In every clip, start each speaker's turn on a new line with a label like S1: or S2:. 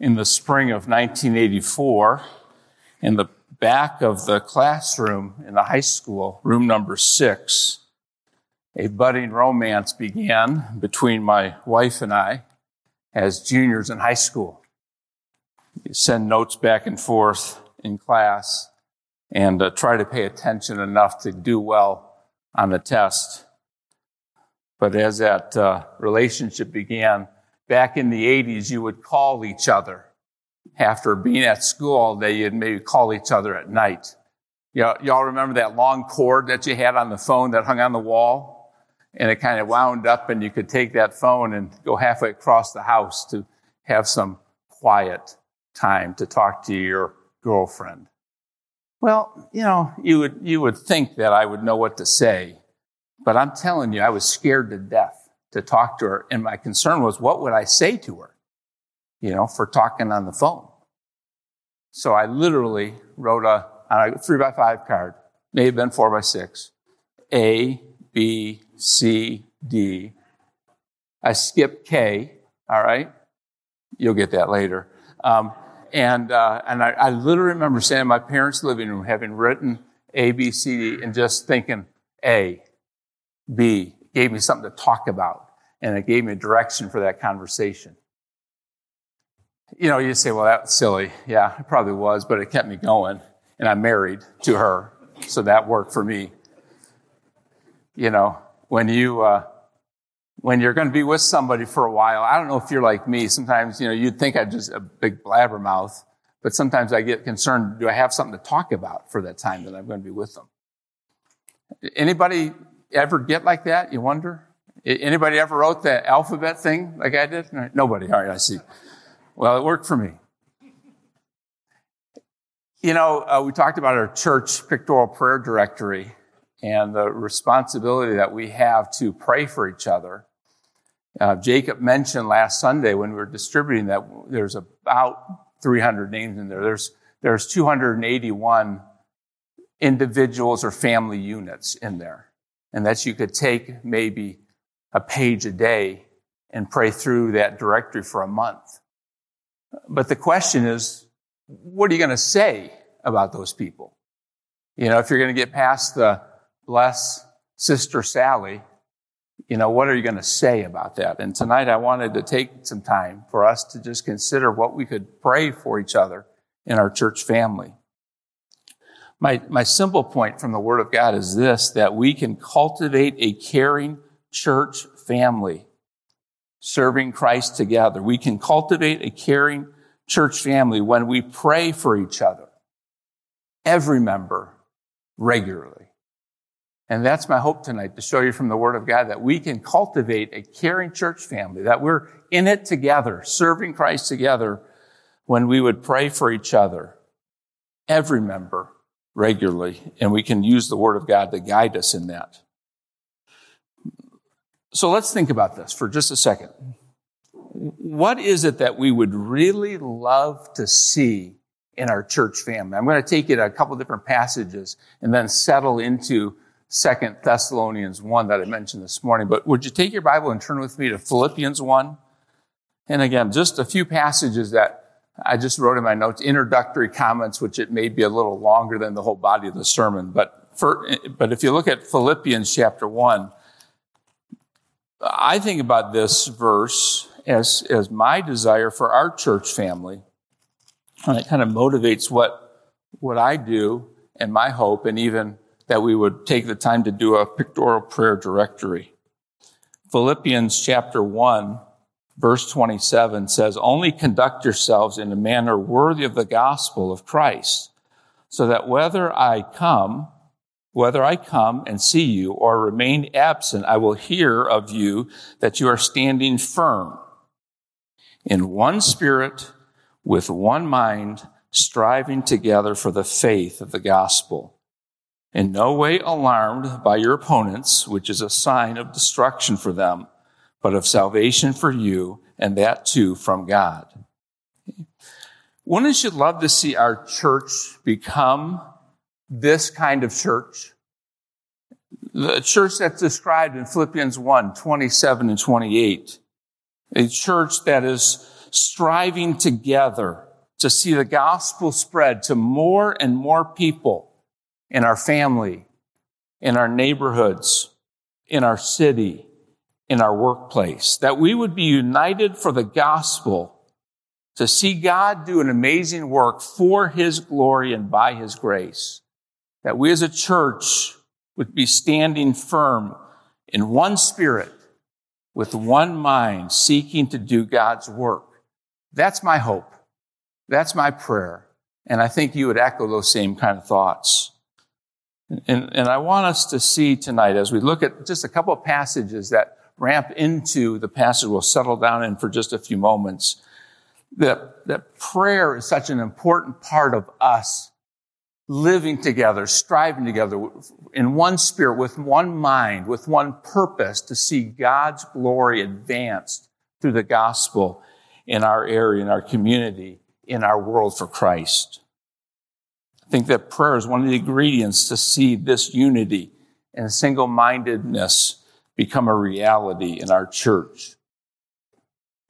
S1: in the spring of 1984 in the back of the classroom in the high school, room number six. A budding romance began between my wife and I as juniors in high school. You send notes back and forth in class and uh, try to pay attention enough to do well on the test. But as that uh, relationship began, back in the 80s, you would call each other. After being at school all day, you'd maybe call each other at night. Y'all remember that long cord that you had on the phone that hung on the wall? And it kind of wound up and you could take that phone and go halfway across the house to have some quiet time to talk to your girlfriend. Well, you know, you would, you would think that I would know what to say, but I'm telling you, I was scared to death to talk to her. And my concern was, what would I say to her? You know, for talking on the phone. So I literally wrote a, a three by five card, may have been four by six, A, B, C, D. I skipped K, all right? You'll get that later. Um, and, uh, and I, I literally remember standing in my parents' living room having written A, B, C, D, and just thinking A, B, gave me something to talk about. And it gave me a direction for that conversation. You know, you say, well, that's silly. Yeah, it probably was, but it kept me going. And I'm married to her, so that worked for me. You know, when you, uh, when you're going to be with somebody for a while, I don't know if you're like me. Sometimes, you know, you'd think I'm just a big blabbermouth, but sometimes I get concerned. Do I have something to talk about for that time that I'm going to be with them? Anybody ever get like that? You wonder? Anybody ever wrote the alphabet thing like I did? Nobody. All right, I see. Well, it worked for me. You know, uh, we talked about our church pictorial prayer directory and the responsibility that we have to pray for each other. Uh, Jacob mentioned last Sunday when we were distributing that there's about 300 names in there. There's there's 281 individuals or family units in there, and that you could take maybe a page a day and pray through that directory for a month. But the question is, what are you going to say about those people? You know, if you're going to get past the bless Sister Sally, you know, what are you going to say about that? And tonight I wanted to take some time for us to just consider what we could pray for each other in our church family. My, my simple point from the Word of God is this, that we can cultivate a caring church family serving Christ together. We can cultivate a caring church family when we pray for each other, every member, regularly. And that's my hope tonight to show you from the Word of God that we can cultivate a caring church family, that we're in it together, serving Christ together when we would pray for each other, every member regularly, and we can use the Word of God to guide us in that. So let's think about this for just a second. What is it that we would really love to see in our church family? I'm going to take it a couple different passages and then settle into Second Thessalonians 1 that I mentioned this morning. But would you take your Bible and turn with me to Philippians 1? And again, just a few passages that I just wrote in my notes, introductory comments, which it may be a little longer than the whole body of the sermon. But for, but if you look at Philippians chapter 1, I think about this verse as, as my desire for our church family. And it kind of motivates what, what I do and my hope and even that we would take the time to do a pictorial prayer directory. Philippians chapter 1, verse 27 says, Only conduct yourselves in a manner worthy of the gospel of Christ, so that whether I come, whether I come and see you or remain absent, I will hear of you that you are standing firm in one spirit, with one mind, striving together for the faith of the gospel. In no way alarmed by your opponents, which is a sign of destruction for them, but of salvation for you, and that too from God. Wouldn't you love to see our church become this kind of church? The church that's described in Philippians 1, 27 and 28. A church that is striving together to see the gospel spread to more and more people in our family, in our neighborhoods, in our city, in our workplace. That we would be united for the gospel to see God do an amazing work for his glory and by his grace. That we as a church would be standing firm in one spirit, with one mind, seeking to do God's work. That's my hope. That's my prayer. And I think you would echo those same kind of thoughts. And, and I want us to see tonight, as we look at just a couple of passages that ramp into the passage we'll settle down in for just a few moments, that, that prayer is such an important part of us living together, striving together in one spirit, with one mind, with one purpose to see God's glory advanced through the gospel in our area, in our community, in our world for Christ. I think that prayer is one of the ingredients to see this unity and single mindedness become a reality in our church.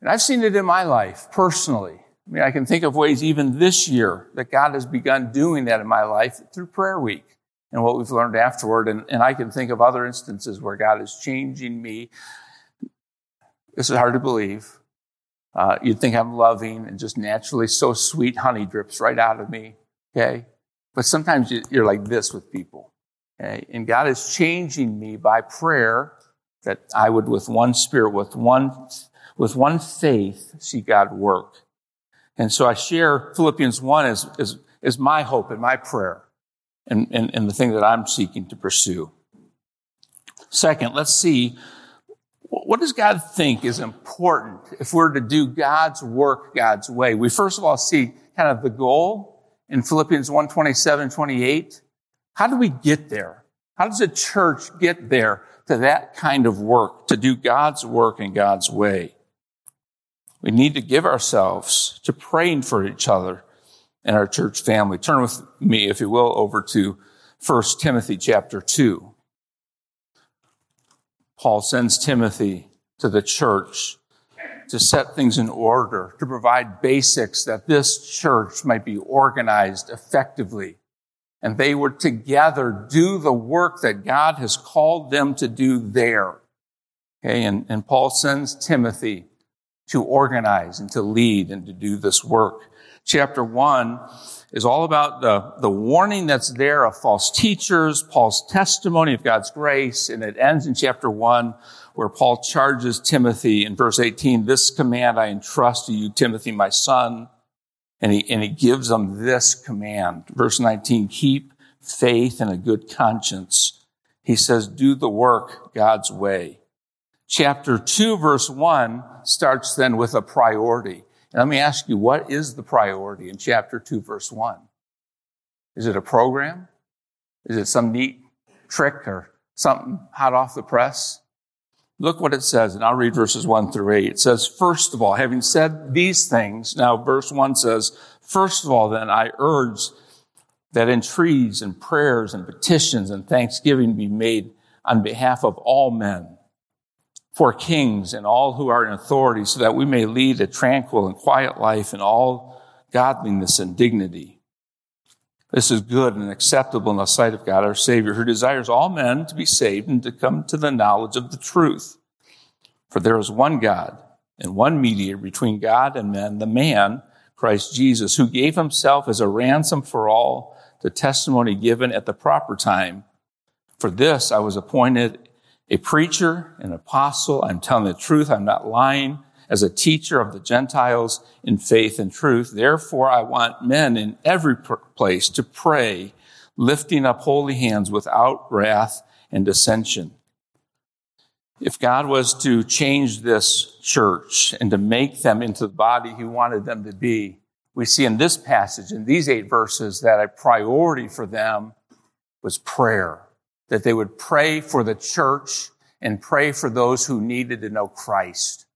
S1: And I've seen it in my life personally. I mean, I can think of ways even this year that God has begun doing that in my life through prayer week and what we've learned afterward. And, and I can think of other instances where God is changing me. This is hard to believe. Uh, you'd think I'm loving and just naturally so sweet. Honey drips right out of me. Okay. But sometimes you're like this with people. Okay? And God is changing me by prayer that I would, with one spirit, with one, with one faith, see God work. And so I share Philippians 1 as, as, as my hope and my prayer and, and, and the thing that I'm seeking to pursue. Second, let's see what does God think is important if we're to do God's work God's way? We first of all see kind of the goal in Philippians 1, 27, 28. How do we get there? How does a church get there to that kind of work, to do God's work in God's way? We need to give ourselves to praying for each other and our church family. Turn with me, if you will, over to 1 Timothy chapter 2. Paul sends Timothy to the church to set things in order, to provide basics that this church might be organized effectively. And they were together do the work that God has called them to do there. Okay, and, and Paul sends Timothy to organize and to lead and to do this work. Chapter one is all about the, the warning that's there of false teachers, Paul's testimony of God's grace, and it ends in chapter one where Paul charges Timothy in verse 18, this command I entrust to you, Timothy, my son. And he, and he gives them this command. Verse 19, keep faith and a good conscience. He says, do the work God's way. Chapter 2, verse 1 starts then with a priority. And let me ask you, what is the priority in chapter 2, verse 1? Is it a program? Is it some neat trick or something hot off the press? Look what it says, and I'll read verses 1 through 8. It says, First of all, having said these things, now verse 1 says, First of all, then I urge that entreaties and prayers and petitions and thanksgiving be made on behalf of all men, for kings and all who are in authority, so that we may lead a tranquil and quiet life in all godliness and dignity. This is good and acceptable in the sight of God our Savior, who desires all men to be saved and to come to the knowledge of the truth. For there is one God and one mediator between God and men, the man, Christ Jesus, who gave himself as a ransom for all, the testimony given at the proper time. For this I was appointed a preacher, an apostle. I'm telling the truth. I'm not lying as a teacher of the Gentiles in faith and truth. Therefore, I want men in every place to pray, lifting up holy hands without wrath and dissension. If God was to change this church and to make them into the body he wanted them to be, we see in this passage, in these eight verses, that a priority for them was prayer. That they would pray for the church and pray for those who needed to know Christ.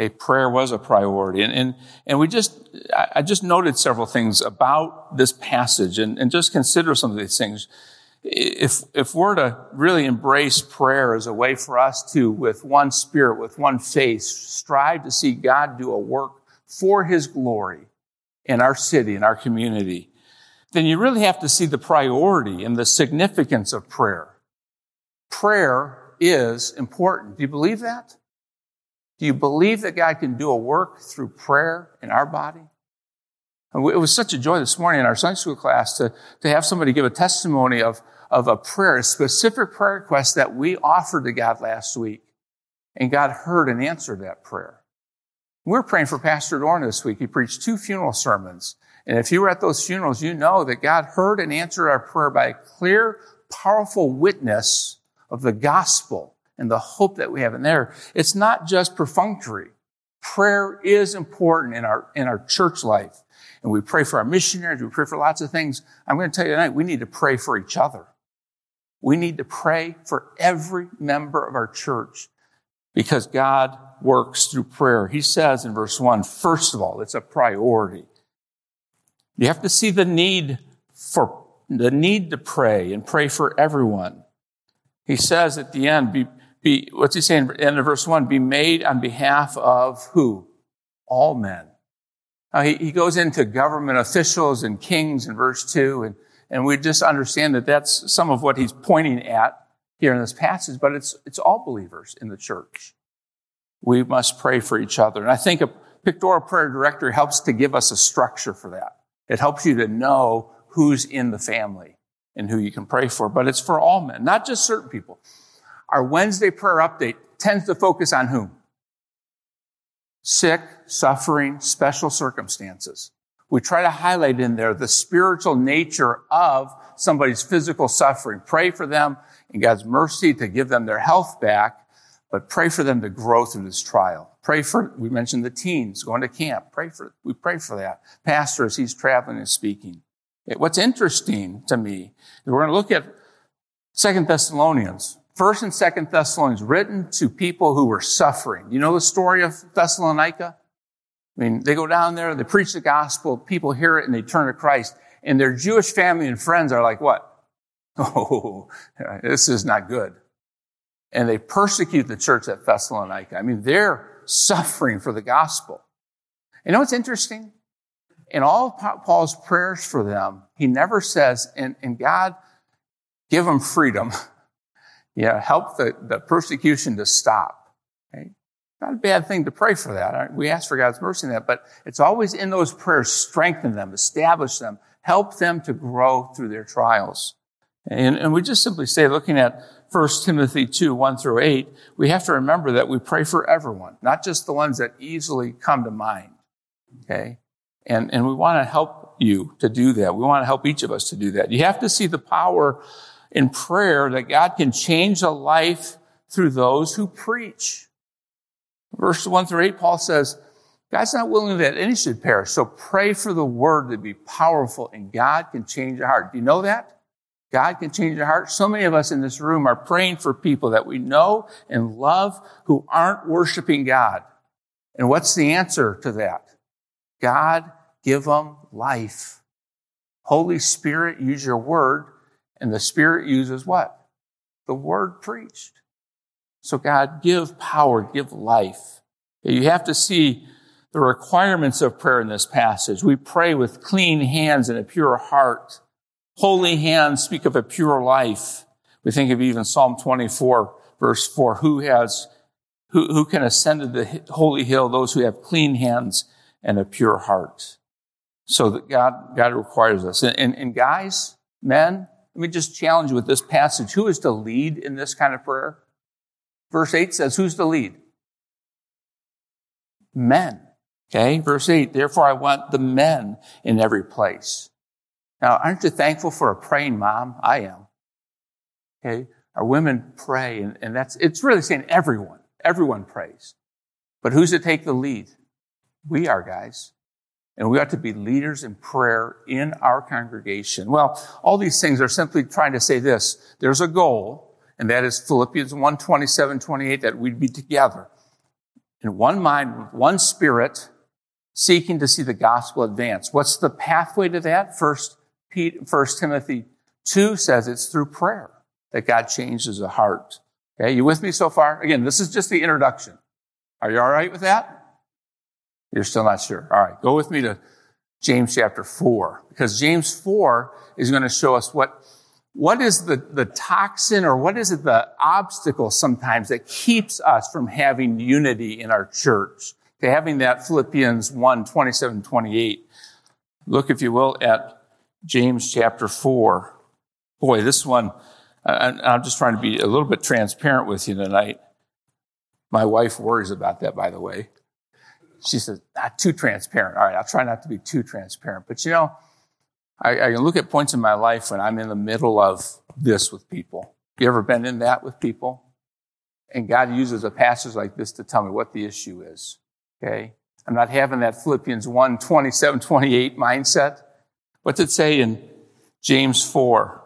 S1: Okay, prayer was a priority. And, and, and we just, I just noted several things about this passage and, and just consider some of these things. If, if we're to really embrace prayer as a way for us to, with one spirit, with one faith, strive to see God do a work for his glory in our city, in our community, then you really have to see the priority and the significance of prayer. Prayer is important. Do you believe that? Do you believe that God can do a work through prayer in our body? It was such a joy this morning in our Sunday school class to, to have somebody give a testimony of, of a prayer, a specific prayer request that we offered to God last week. And God heard and answered that prayer. We're praying for Pastor Dorn this week. He preached two funeral sermons. And if you were at those funerals, you know that God heard and answered our prayer by a clear, powerful witness of the gospel and the hope that we have in there. It's not just perfunctory. Prayer is important in our, in our church life. And we pray for our missionaries. We pray for lots of things. I'm going to tell you tonight, we need to pray for each other. We need to pray for every member of our church because God works through prayer. He says in verse one, first of all, it's a priority. You have to see the need for the need to pray and pray for everyone. He says at the end, be, be, what's he saying? End of verse one, be made on behalf of who? All men. Now he, he goes into government officials and kings in verse two, and, and we just understand that that's some of what he's pointing at here in this passage, but it's, it's all believers in the church. We must pray for each other. And I think a pictorial prayer directory helps to give us a structure for that. It helps you to know who's in the family and who you can pray for, but it's for all men, not just certain people. Our Wednesday prayer update tends to focus on whom? Sick, suffering, special circumstances. We try to highlight in there the spiritual nature of somebody's physical suffering. Pray for them in God's mercy to give them their health back, but pray for them to grow through this trial. Pray for, we mentioned the teens going to camp. Pray for, we pray for that. Pastor, as he's traveling and speaking. What's interesting to me, is we're going to look at Second Thessalonians. First and Second Thessalonians written to people who were suffering. You know the story of Thessalonica? I mean, they go down there, they preach the gospel, people hear it and they turn to Christ. And their Jewish family and friends are like, what? Oh, this is not good. And they persecute the church at Thessalonica. I mean, they're suffering for the gospel. You know what's interesting? In all Paul's prayers for them, he never says, and, and God, give them freedom. yeah, help the, the persecution to stop. Okay? Not a bad thing to pray for that. We ask for God's mercy in that, but it's always in those prayers, strengthen them, establish them, help them to grow through their trials. And, and we just simply say, looking at 1 Timothy 2, 1 through 8, we have to remember that we pray for everyone, not just the ones that easily come to mind. Okay? And, and we want to help you to do that. We want to help each of us to do that. You have to see the power in prayer that God can change a life through those who preach. Verse 1 through 8, Paul says, God's not willing that any should perish. So pray for the word to be powerful and God can change your heart. Do you know that? God can change your heart. So many of us in this room are praying for people that we know and love who aren't worshiping God. And what's the answer to that? God, give them life. Holy Spirit, use your word. And the Spirit uses what? The word preached. So God, give power, give life. You have to see the requirements of prayer in this passage. We pray with clean hands and a pure heart. Holy hands speak of a pure life. We think of even Psalm 24, verse 4. Who has, who, who can ascend to the holy hill? Those who have clean hands and a pure heart. So that God, God requires us. And, and, and guys, men, let me just challenge you with this passage. Who is to lead in this kind of prayer? Verse 8 says, who's to lead? Men. Okay, verse 8, therefore I want the men in every place. Now, aren't you thankful for a praying mom? I am. Okay. Our women pray, and, and that's, it's really saying everyone, everyone prays. But who's to take the lead? We are, guys. And we ought to be leaders in prayer in our congregation. Well, all these things are simply trying to say this. There's a goal, and that is Philippians 1, 27, 28, that we'd be together in one mind, one spirit, seeking to see the gospel advance. What's the pathway to that? First, First Timothy 2 says it's through prayer that God changes a heart. Okay, you with me so far? Again, this is just the introduction. Are you all right with that? You're still not sure. All right. Go with me to James chapter 4, because James 4 is going to show us what, what is the, the toxin or what is it the obstacle sometimes that keeps us from having unity in our church, to having that Philippians 1, 27, 28. Look, if you will, at James chapter 4. Boy, this one, I'm just trying to be a little bit transparent with you tonight. My wife worries about that, by the way she says, not too transparent. All right, I'll try not to be too transparent. But you know, I, I can look at points in my life when I'm in the middle of this with people. You ever been in that with people? And God uses a passage like this to tell me what the issue is. Okay? I'm not having that Philippians 1, 27, 28 mindset. What's it say in James 4,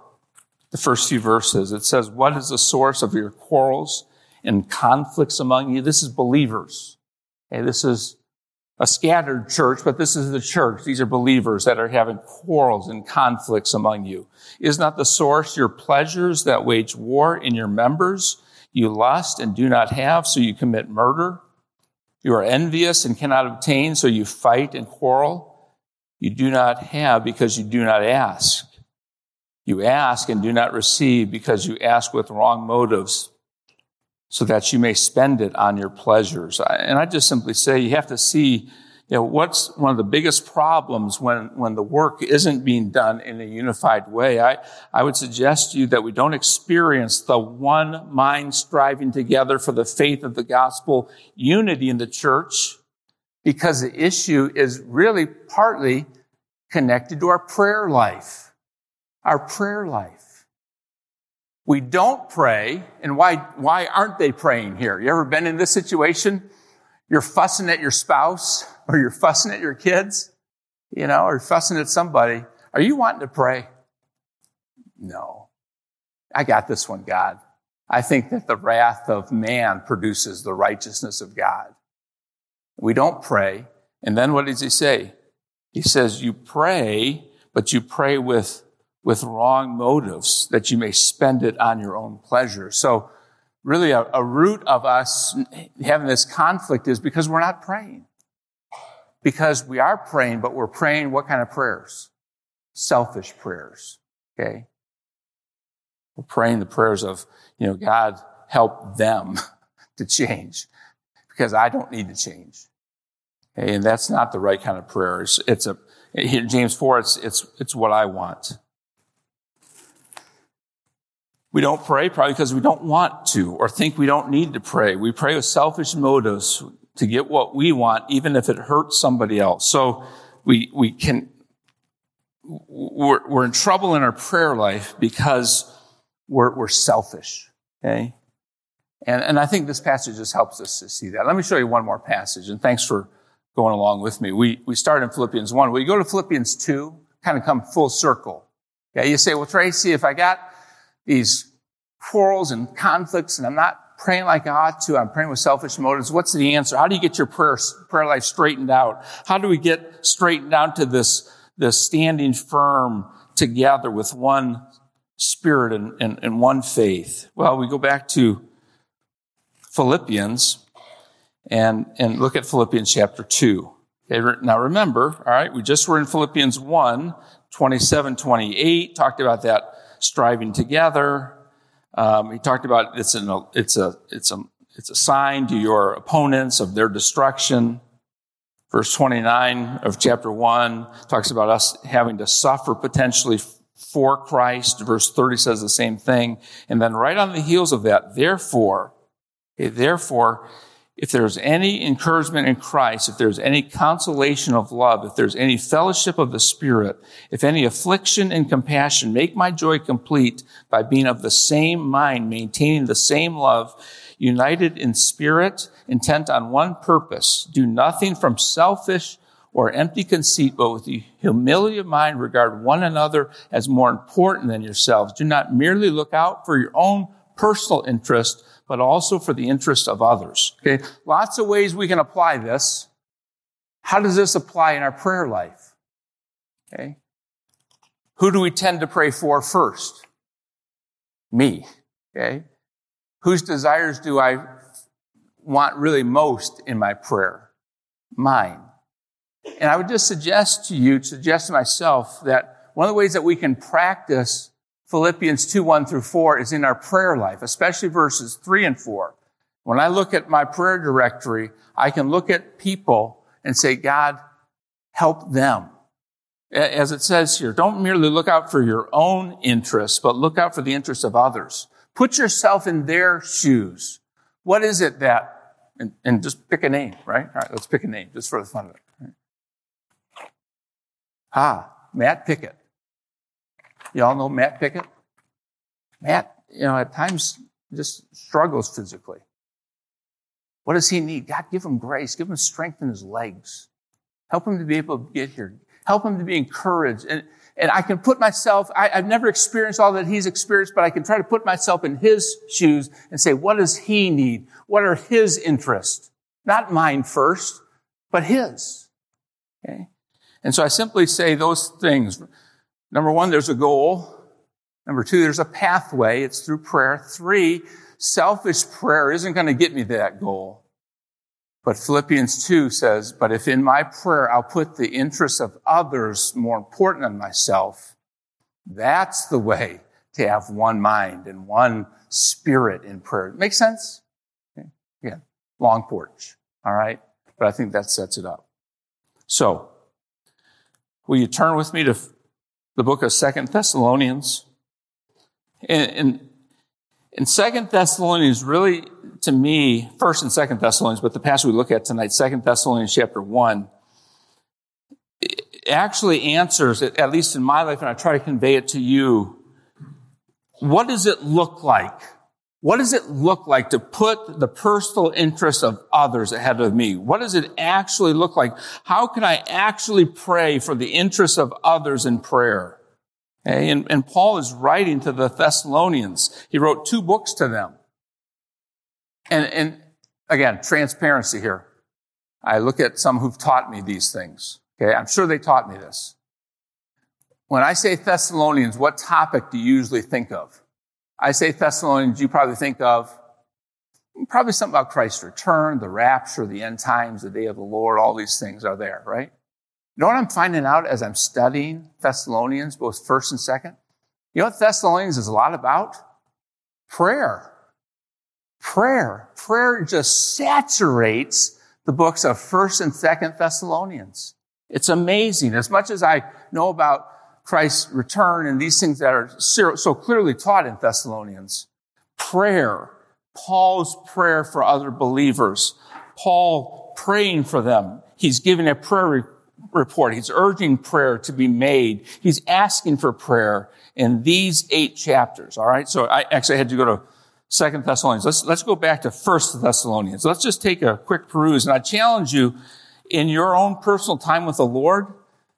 S1: the first few verses? It says, What is the source of your quarrels and conflicts among you? This is believers. Okay, this is a scattered church, but this is the church. These are believers that are having quarrels and conflicts among you. Is not the source your pleasures that wage war in your members? You lust and do not have, so you commit murder. You are envious and cannot obtain, so you fight and quarrel. You do not have because you do not ask. You ask and do not receive because you ask with wrong motives so that you may spend it on your pleasures. And I just simply say you have to see, you know, what's one of the biggest problems when, when the work isn't being done in a unified way. I, I would suggest to you that we don't experience the one mind striving together for the faith of the gospel unity in the church because the issue is really partly connected to our prayer life. Our prayer life. We don't pray, and why, why aren't they praying here? You ever been in this situation? You're fussing at your spouse, or you're fussing at your kids, you know, or fussing at somebody. Are you wanting to pray? No. I got this one, God. I think that the wrath of man produces the righteousness of God. We don't pray. And then what does he say? He says, you pray, but you pray with with wrong motives that you may spend it on your own pleasure. So really a, a root of us having this conflict is because we're not praying. Because we are praying, but we're praying what kind of prayers? Selfish prayers. Okay. We're praying the prayers of, you know, God help them to change because I don't need to change. Okay? And that's not the right kind of prayer. It's, it's a, here, James 4, it's, it's, it's what I want. We don't pray probably because we don't want to or think we don't need to pray. We pray with selfish motives to get what we want, even if it hurts somebody else. So we, we can, we're, we're in trouble in our prayer life because we're, we're selfish. Okay. And, and I think this passage just helps us to see that. Let me show you one more passage and thanks for going along with me. We, we start in Philippians 1. We go to Philippians 2, kind of come full circle. Yeah, you say, well, Tracy, if I got these quarrels and conflicts and I'm not praying like I ought to. I'm praying with selfish motives. What's the answer? How do you get your prayer, prayer life straightened out? How do we get straightened out to this, this standing firm together with one spirit and, and, and one faith? Well, we go back to Philippians and, and look at Philippians chapter 2. Okay, now remember, all right, we just were in Philippians 1, 27, 28, talked about that striving together. Um, he talked about it's an, it's a it's a it's a sign to your opponents of their destruction. Verse 29 of chapter 1 talks about us having to suffer potentially for Christ. Verse 30 says the same thing. And then right on the heels of that, therefore, therefore, if there's any encouragement in Christ, if there's any consolation of love, if there's any fellowship of the Spirit, if any affliction and compassion, make my joy complete by being of the same mind, maintaining the same love, united in spirit, intent on one purpose. Do nothing from selfish or empty conceit, but with humility of mind, regard one another as more important than yourselves. Do not merely look out for your own personal interest, but also for the interest of others. Okay. Lots of ways we can apply this. How does this apply in our prayer life? Okay. Who do we tend to pray for first? Me. Okay. Whose desires do I want really most in my prayer? Mine. And I would just suggest to you, suggest to myself that one of the ways that we can practice Philippians 2, 1 through 4 is in our prayer life, especially verses 3 and 4. When I look at my prayer directory, I can look at people and say, God, help them. As it says here, don't merely look out for your own interests, but look out for the interests of others. Put yourself in their shoes. What is it that, and, and just pick a name, right? All right, let's pick a name just for the fun of it. Ah, Matt Pickett. Y'all know Matt Pickett? Matt, you know, at times just struggles physically. What does he need? God, give him grace. Give him strength in his legs. Help him to be able to get here. Help him to be encouraged. And, and I can put myself, I, I've never experienced all that he's experienced, but I can try to put myself in his shoes and say, what does he need? What are his interests? Not mine first, but his. Okay? And so I simply say those things. Number one, there's a goal. Number two, there's a pathway. It's through prayer. Three, selfish prayer isn't going to get me to that goal. But Philippians 2 says, but if in my prayer I'll put the interests of others more important than myself, that's the way to have one mind and one spirit in prayer. Make sense? Okay. Yeah. Long porch. All right. But I think that sets it up. So, will you turn with me to the book of Second Thessalonians? And, and in Second Thessalonians, really, to me, First and Second Thessalonians, but the passage we look at tonight, Second Thessalonians chapter one, actually answers, at least in my life, and I try to convey it to you. What does it look like? What does it look like to put the personal interests of others ahead of me? What does it actually look like? How can I actually pray for the interests of others in prayer? Okay? And, and Paul is writing to the Thessalonians. He wrote two books to them. And, and again, transparency here. I look at some who've taught me these things. Okay. I'm sure they taught me this. When I say Thessalonians, what topic do you usually think of? I say Thessalonians, you probably think of probably something about Christ's return, the rapture, the end times, the day of the Lord, all these things are there, right? You know what I'm finding out as I'm studying Thessalonians, both first and second? You know what Thessalonians is a lot about? Prayer. Prayer. Prayer just saturates the books of first and second Thessalonians. It's amazing. As much as I know about Christ's return and these things that are so clearly taught in Thessalonians, prayer, Paul's prayer for other believers, Paul praying for them. He's giving a prayer report. He's urging prayer to be made. He's asking for prayer in these eight chapters. All right. So I actually had to go to Second Thessalonians. Let's, let's go back to First Thessalonians. Let's just take a quick peruse. And I challenge you in your own personal time with the Lord,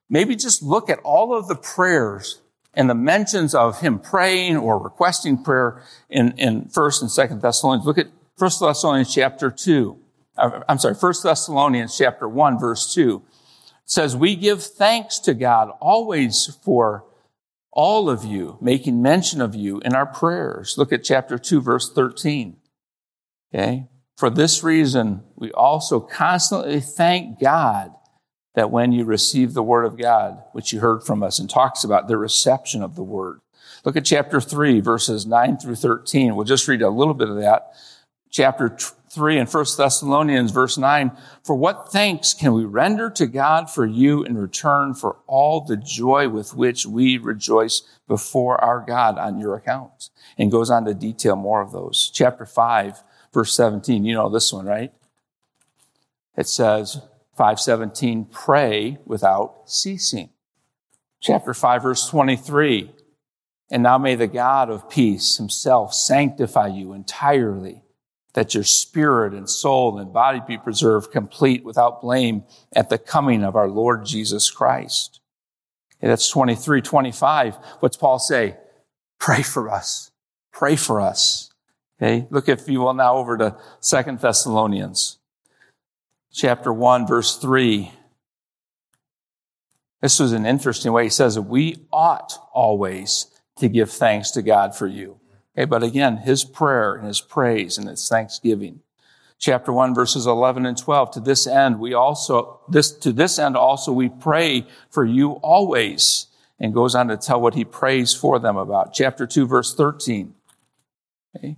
S1: maybe just look at all of the prayers and the mentions of him praying or requesting prayer in, in First and Second Thessalonians. Look at First Thessalonians chapter two. Uh, I'm sorry, First Thessalonians chapter one, verse two says, we give thanks to God always for all of you, making mention of you in our prayers. Look at chapter 2, verse 13. Okay. For this reason, we also constantly thank God that when you receive the word of God, which you heard from us and talks about the reception of the word. Look at chapter 3, verses 9 through 13. We'll just read a little bit of that. Chapter 3 and 1 Thessalonians verse 9, for what thanks can we render to God for you in return for all the joy with which we rejoice before our God on your account? And goes on to detail more of those. Chapter 5, verse 17, you know this one, right? It says, 517, pray without ceasing. Chapter 5, verse 23, and now may the God of peace himself sanctify you entirely that your spirit and soul and body be preserved complete without blame at the coming of our Lord Jesus Christ. Okay, that's 23, 25. What's Paul say? Pray for us. Pray for us. Okay. Look, if you will now over to Second Thessalonians chapter 1, verse 3. This was an interesting way. He says, we ought always to give thanks to God for you Okay, but again, his prayer and his praise and his thanksgiving. chapter 1 verses 11 and 12 to this end we also this to this end also we pray for you always and goes on to tell what he prays for them about chapter 2 verse 13 okay?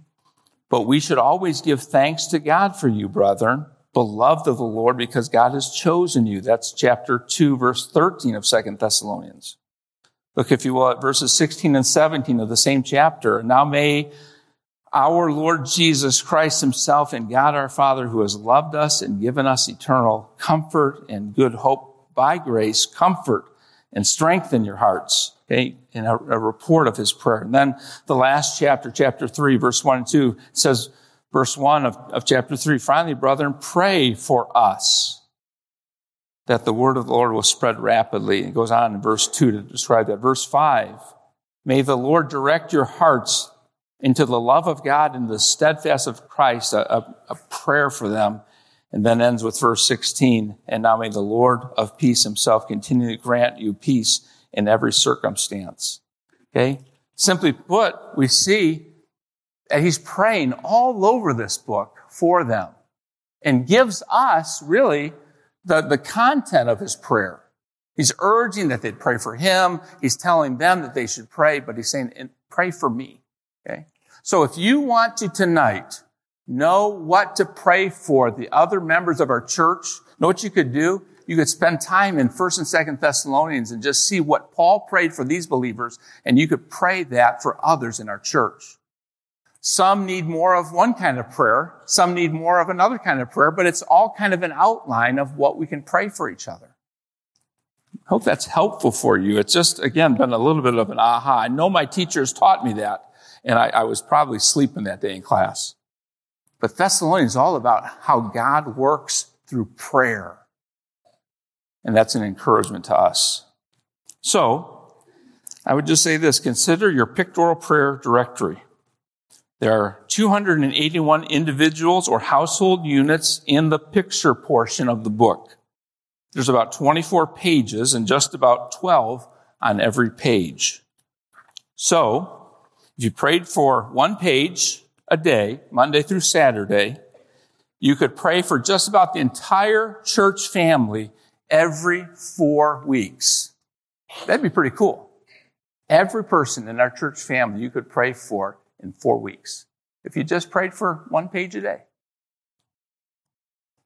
S1: but we should always give thanks to god for you brethren beloved of the lord because god has chosen you that's chapter 2 verse 13 of Second thessalonians look if you will at verses 16 and 17 of the same chapter now may our Lord Jesus Christ himself and God our Father who has loved us and given us eternal comfort and good hope by grace, comfort and strengthen your hearts. Okay, in a, a report of his prayer. And then the last chapter, chapter three, verse one and two says, verse one of, of chapter three, finally, brethren, pray for us that the word of the Lord will spread rapidly. It goes on in verse two to describe that. Verse five, may the Lord direct your hearts into the love of God and the steadfast of Christ, a, a, a, prayer for them. And then ends with verse 16. And now may the Lord of peace himself continue to grant you peace in every circumstance. Okay? Simply put, we see that he's praying all over this book for them and gives us really the, the content of his prayer. He's urging that they pray for him. He's telling them that they should pray, but he's saying, pray for me. Okay? So if you want to tonight know what to pray for the other members of our church, know what you could do? You could spend time in 1st and 2nd Thessalonians and just see what Paul prayed for these believers, and you could pray that for others in our church. Some need more of one kind of prayer, some need more of another kind of prayer, but it's all kind of an outline of what we can pray for each other. I hope that's helpful for you. It's just, again, been a little bit of an aha. I know my teachers taught me that. And I, I was probably sleeping that day in class. But Thessalonians is all about how God works through prayer. And that's an encouragement to us. So, I would just say this consider your pictorial prayer directory. There are 281 individuals or household units in the picture portion of the book. There's about 24 pages and just about 12 on every page. So, if you prayed for one page a day, Monday through Saturday, you could pray for just about the entire church family every four weeks. That'd be pretty cool. Every person in our church family you could pray for in four weeks if you just prayed for one page a day.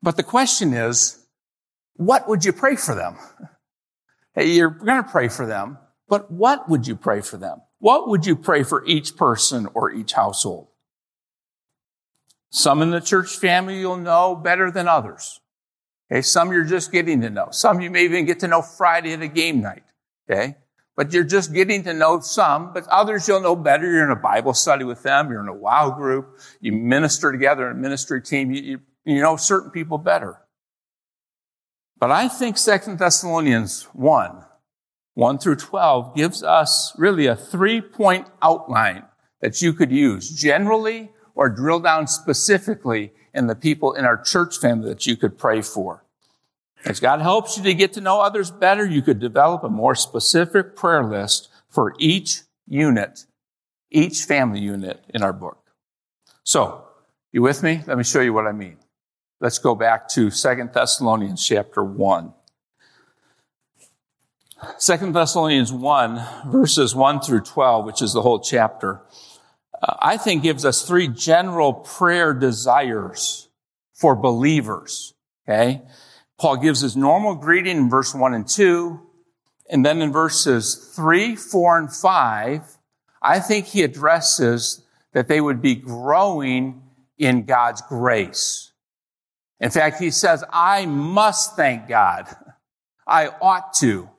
S1: But the question is, what would you pray for them? Hey, you're going to pray for them, but what would you pray for them? What would you pray for each person or each household? Some in the church family you'll know better than others. Okay, some you're just getting to know. Some you may even get to know Friday at a game night. Okay, but you're just getting to know some, but others you'll know better. You're in a Bible study with them. You're in a WOW group. You minister together in a ministry team. You, you, you know certain people better. But I think Second Thessalonians 1 1 through 12 gives us really a three point outline that you could use generally or drill down specifically in the people in our church family that you could pray for. As God helps you to get to know others better, you could develop a more specific prayer list for each unit, each family unit in our book. So, you with me? Let me show you what I mean. Let's go back to 2 Thessalonians chapter 1. Second Thessalonians 1, verses 1 through 12, which is the whole chapter, uh, I think gives us three general prayer desires for believers. Okay? Paul gives his normal greeting in verse 1 and 2. And then in verses 3, 4, and 5, I think he addresses that they would be growing in God's grace. In fact, he says, I must thank God. I ought to.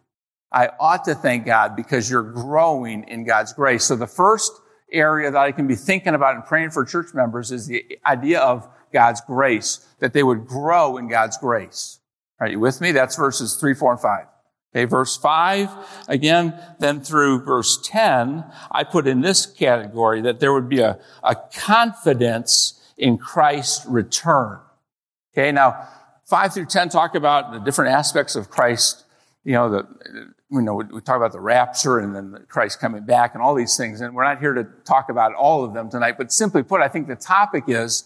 S1: I ought to thank God because you're growing in God's grace. So the first area that I can be thinking about and praying for church members is the idea of God's grace, that they would grow in God's grace. Are you with me? That's verses three, four, and five. Okay, verse five, again, then through verse 10, I put in this category that there would be a, a confidence in Christ's return. Okay, now, five through 10 talk about the different aspects of Christ, you know, the, you know, we, talk about the rapture and then Christ coming back and all these things. And we're not here to talk about all of them tonight, but simply put, I think the topic is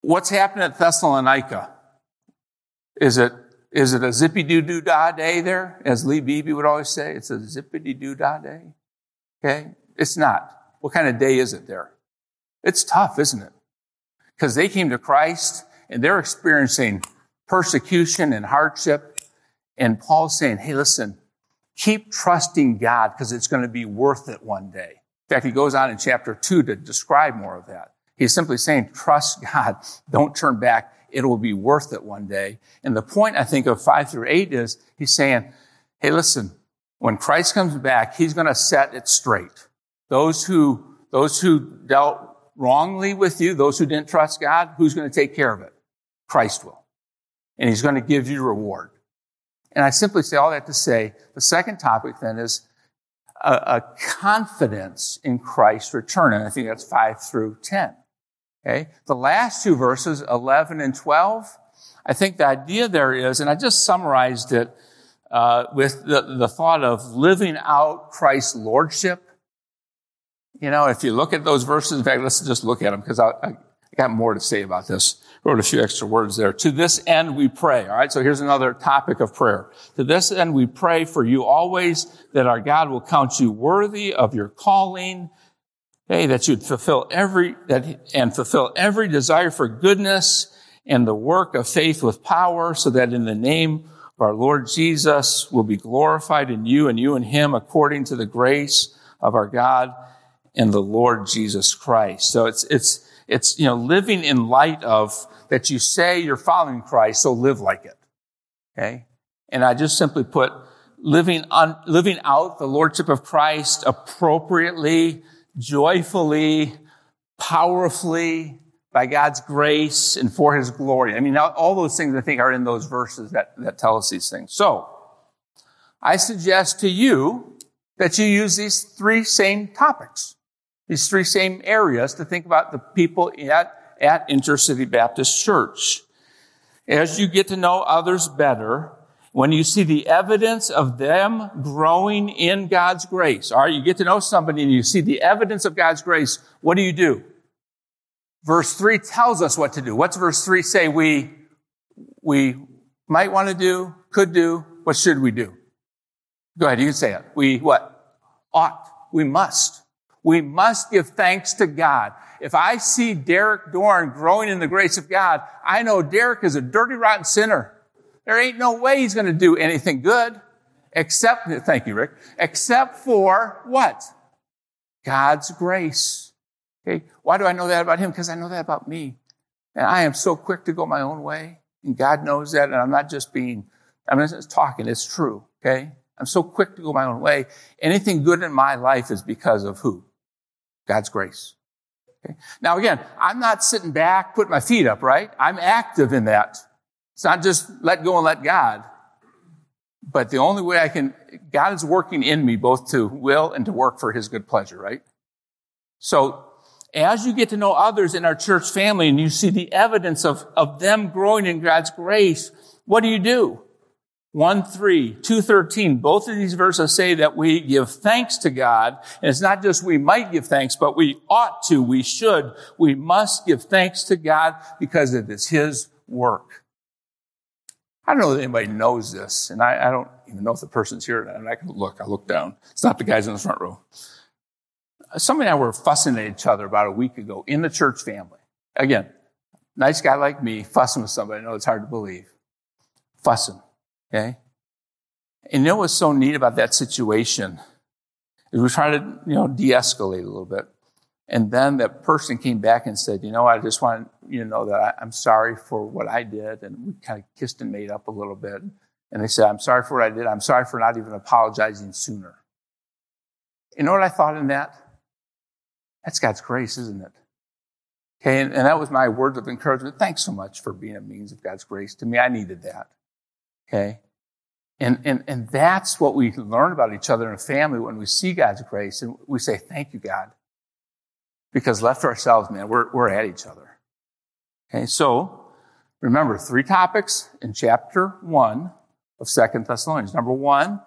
S1: what's happening at Thessalonica? Is it, is it a zippy doo doo dah day there? As Lee Beebe would always say, it's a zippity doo da day. Okay? It's not. What kind of day is it there? It's tough, isn't it? Because they came to Christ and they're experiencing persecution and hardship. And Paul's saying, hey, listen, keep trusting God because it's going to be worth it one day. In fact, he goes on in chapter two to describe more of that. He's simply saying, trust God. Don't turn back. It will be worth it one day. And the point, I think, of five through eight is he's saying, hey, listen, when Christ comes back, he's going to set it straight. Those who, those who dealt wrongly with you, those who didn't trust God, who's going to take care of it? Christ will. And he's going to give you reward. And I simply say all that to say the second topic then is a, a confidence in Christ's return. And I think that's five through 10. Okay. The last two verses, 11 and 12, I think the idea there is, and I just summarized it uh, with the, the thought of living out Christ's lordship. You know, if you look at those verses, in fact, let's just look at them because I, I got more to say about this. Wrote a few extra words there. To this end we pray. All right. So here's another topic of prayer. To this end we pray for you always that our God will count you worthy of your calling Okay, that you'd fulfill every, that, and fulfill every desire for goodness and the work of faith with power so that in the name of our Lord Jesus will be glorified in you and you and him according to the grace of our God and the Lord Jesus Christ. So it's, it's, it's, you know, living in light of that you say you're following Christ, so live like it. Okay. And I just simply put living on, living out the Lordship of Christ appropriately, joyfully, powerfully, by God's grace and for His glory. I mean, all those things I think are in those verses that, that tell us these things. So, I suggest to you that you use these three same topics, these three same areas to think about the people at, at Intercity Baptist Church. As you get to know others better, when you see the evidence of them growing in God's grace, all right, you get to know somebody and you see the evidence of God's grace, what do you do? Verse 3 tells us what to do. What's verse 3 say we, we might want to do, could do, what should we do? Go ahead, you can say it. We what? Ought. We must. We must give thanks to God. If I see Derek Dorn growing in the grace of God, I know Derek is a dirty, rotten sinner. There ain't no way he's going to do anything good except, thank you, Rick, except for what? God's grace. Okay. Why do I know that about him? Because I know that about me. And I am so quick to go my own way. And God knows that. And I'm not just being, I'm not just talking. It's true. Okay. I'm so quick to go my own way. Anything good in my life is because of who? God's grace. Okay. Now again, I'm not sitting back, putting my feet up, right? I'm active in that. It's not just let go and let God. But the only way I can, God is working in me both to will and to work for his good pleasure, right? So as you get to know others in our church family and you see the evidence of, of them growing in God's grace, what do you do? 1 3, 2 13, both of these verses say that we give thanks to God. And it's not just we might give thanks, but we ought to, we should, we must give thanks to God because it is His work. I don't know that anybody knows this, and I, I don't even know if the person's here. And I can look. I look down. It's not the guys in the front row. Somebody and I were fussing at each other about a week ago in the church family. Again, nice guy like me fussing with somebody. I know it's hard to believe. Fussing. Okay? And you know what's so neat about that situation? Is we try to, you know, de-escalate a little bit. And then that person came back and said, you know, I just want you to know that I, am sorry for what I did. And we kind of kissed and made up a little bit. And they said, I'm sorry for what I did. I'm sorry for not even apologizing sooner. You know what I thought in that? That's God's grace, isn't it? Okay, and, and that was my words of encouragement. Thanks so much for being a means of God's grace to me. I needed that. Okay? And, and, and that's what we learn about each other in a family when we see God's grace and we say, thank you, God. Because left to ourselves, man, we're, we're at each other. Okay, so remember three topics in chapter one of Second Thessalonians. Number one,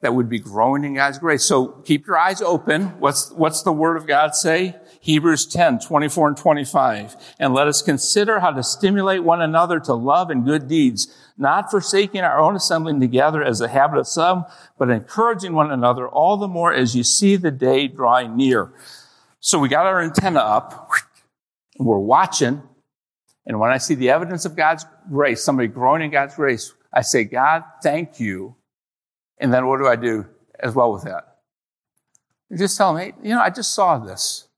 S1: that would be growing in God's grace. So keep your eyes open. What's, what's the word of God say? Hebrews 10, 24 and 25. And let us consider how to stimulate one another to love and good deeds, not forsaking our own assembling together as the habit of some, but encouraging one another all the more as you see the day drawing near. So we got our antenna up. We're watching. And when I see the evidence of God's grace, somebody growing in God's grace, I say, God, thank you and then what do I do as well with that? Just tell them, hey, you know, I just saw this.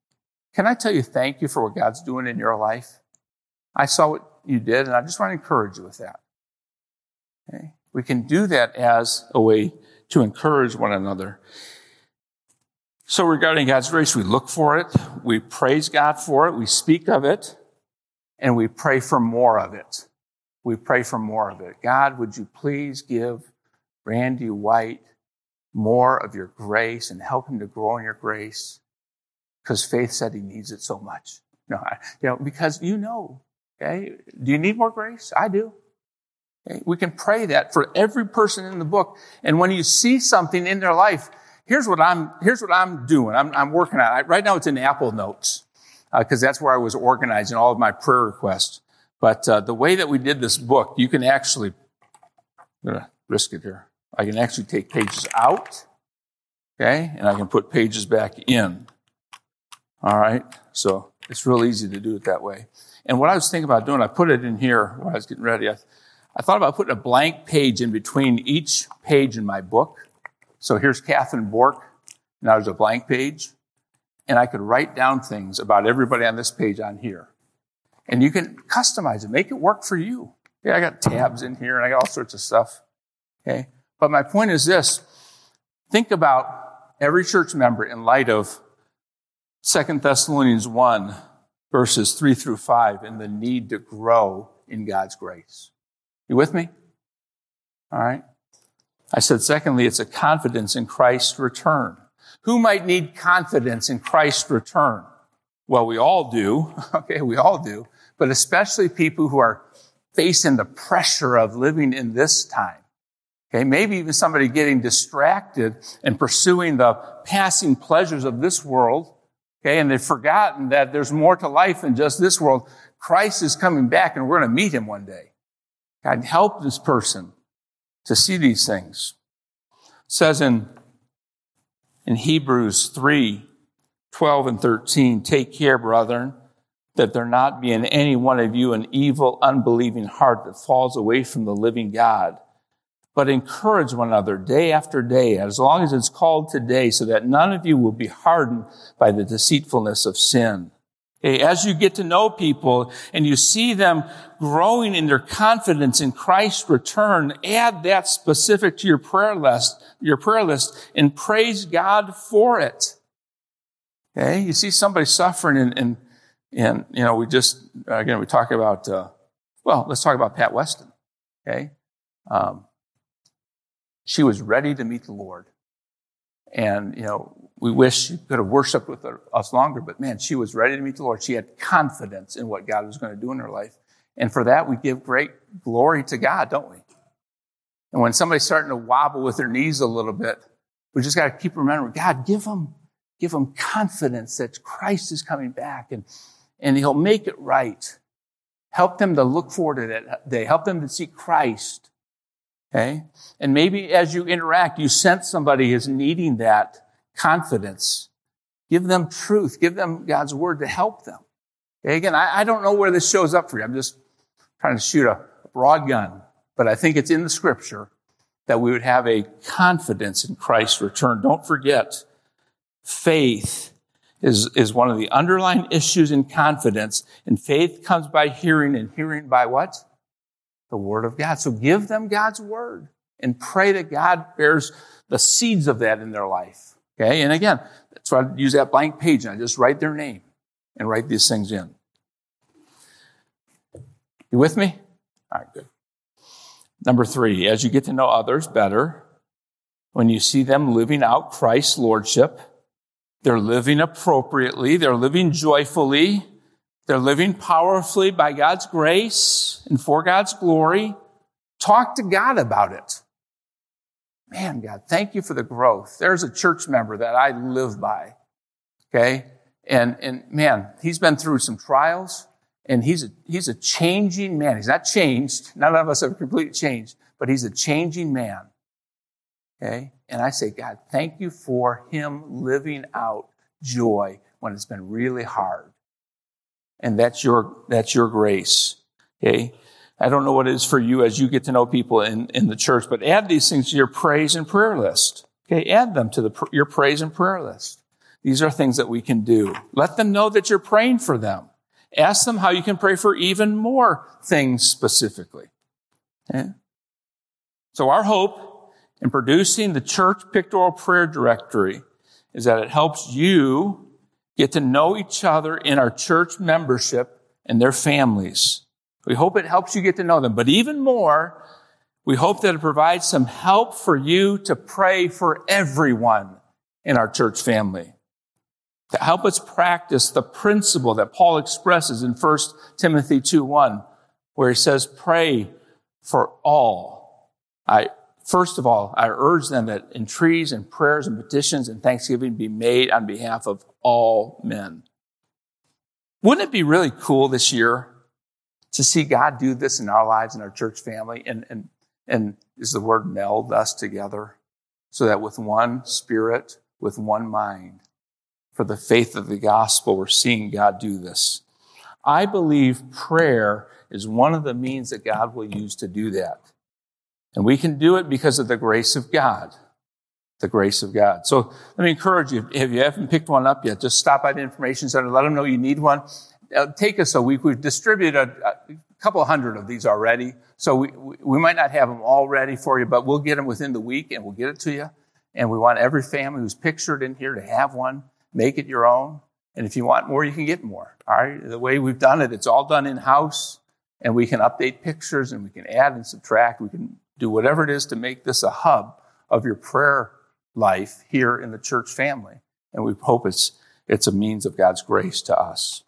S1: Can I tell you thank you for what God's doing in your life? I saw what you did, and I just want to encourage you with that. Okay? We can do that as a way to encourage one another. So regarding God's grace, we look for it, we praise God for it, we speak of it, and we pray for more of it. We pray for more of it. God, would you please give Randy White more of your grace and help him to grow in your grace because faith said he needs it so much. No, I, you know, because you know, okay? Do you need more grace? I do. Okay? We can pray that for every person in the book. And when you see something in their life, here's what I'm, here's what I'm doing. I'm, I'm working on it. Right now it's in Apple Notes because uh, that's where I was organizing all of my prayer requests. But uh, the way that we did this book, you can actually, I'm going to risk it here. I can actually take pages out, okay, and I can put pages back in. All right, so it's real easy to do it that way. And what I was thinking about doing, I put it in here when I was getting ready. I, I thought about putting a blank page in between each page in my book. So here's Catherine Bork. Now there's a blank page. And I could write down things about everybody on this page on here. And you can customize it, make it work for you. Yeah, I got tabs in here and I got all sorts of stuff. Okay. But my point is this think about every church member in light of 2 Thessalonians 1, verses 3 through 5, and the need to grow in God's grace. You with me? All right. I said, secondly, it's a confidence in Christ's return. Who might need confidence in Christ's return? Well, we all do. Okay, we all do. But especially people who are facing the pressure of living in this time. Okay, maybe even somebody getting distracted and pursuing the passing pleasures of this world. Okay, and they've forgotten that there's more to life than just this world. Christ is coming back and we're going to meet him one day. God, help this person to see these things. It says in, in Hebrews 3, 12 and 13, take care, brethren, that there not be in any one of you an evil, unbelieving heart that falls away from the living God but encourage one another day after day, as long as it's called today, so that none of you will be hardened by the deceitfulness of sin. Okay, as you get to know people and you see them growing in their confidence in Christ's return, add that specific to your prayer list, your prayer list, and praise God for it. Okay, you see somebody suffering and, and, and you know, we just, again, we talk about, uh, well, let's talk about Pat Weston. Okay. Um, she was ready to meet the Lord. And, you know, we wish she could have worshiped with us longer, but man, she was ready to meet the Lord. She had confidence in what God was going to do in her life. And for that, we give great glory to God, don't we? And when somebody's starting to wobble with their knees a little bit, we just got to keep remembering, God, give them, give them confidence that Christ is coming back and, and he'll make it right. Help them to look forward to that day. Help them to see Christ Okay? And maybe as you interact, you sense somebody is needing that confidence. Give them truth. Give them God's word to help them. Okay? Again, I, I don't know where this shows up for you. I'm just trying to shoot a broad gun, but I think it's in the scripture that we would have a confidence in Christ's return. Don't forget, faith is, is one of the underlying issues in confidence, and faith comes by hearing, and hearing by what? the Word of God. So give them God's Word and pray that God bears the seeds of that in their life. Okay? And again, that's why I use that blank page and I just write their name and write these things in. You with me? All right, good. Number three, as you get to know others better, when you see them living out Christ's Lordship, they're living appropriately, they're living joyfully, they're living powerfully by God's grace and for God's glory. Talk to God about it. Man, God, thank you for the growth. There's a church member that I live by. Okay. And, and man, he's been through some trials and he's a, he's a changing man. He's not changed. None of us have completely changed, but he's a changing man. Okay. And I say, God, thank you for him living out joy when it's been really hard. And that's your, that's your grace. Okay. I don't know what it is for you as you get to know people in, in the church, but add these things to your praise and prayer list. Okay. Add them to the, your praise and prayer list. These are things that we can do. Let them know that you're praying for them. Ask them how you can pray for even more things specifically. Okay? So our hope in producing the church pictorial prayer directory is that it helps you get to know each other in our church membership and their families. We hope it helps you get to know them. But even more, we hope that it provides some help for you to pray for everyone in our church family. To help us practice the principle that Paul expresses in 1 Timothy 2 1, where he says, pray for all. I, first of all, I urge them that entreaties and prayers and petitions and thanksgiving be made on behalf of all men. Wouldn't it be really cool this year to see God do this in our lives, in our church family, and, and, and is the word meld us together so that with one spirit, with one mind, for the faith of the gospel, we're seeing God do this. I believe prayer is one of the means that God will use to do that. And we can do it because of the grace of God. The grace of God. So let me encourage you, if you haven't picked one up yet, just stop by the information center, let them know you need one Uh, take us a week. We've distributed a, a couple hundred of these already. So we, we might not have them all ready for you, but we'll get them within the week and we'll get it to you. And we want every family who's pictured in here to have one. Make it your own. And if you want more, you can get more. All right. The way we've done it, it's all done in house and we can update pictures and we can add and subtract. We can do whatever it is to make this a hub of your prayer life here in the church family. And we hope it's, it's a means of God's grace to us.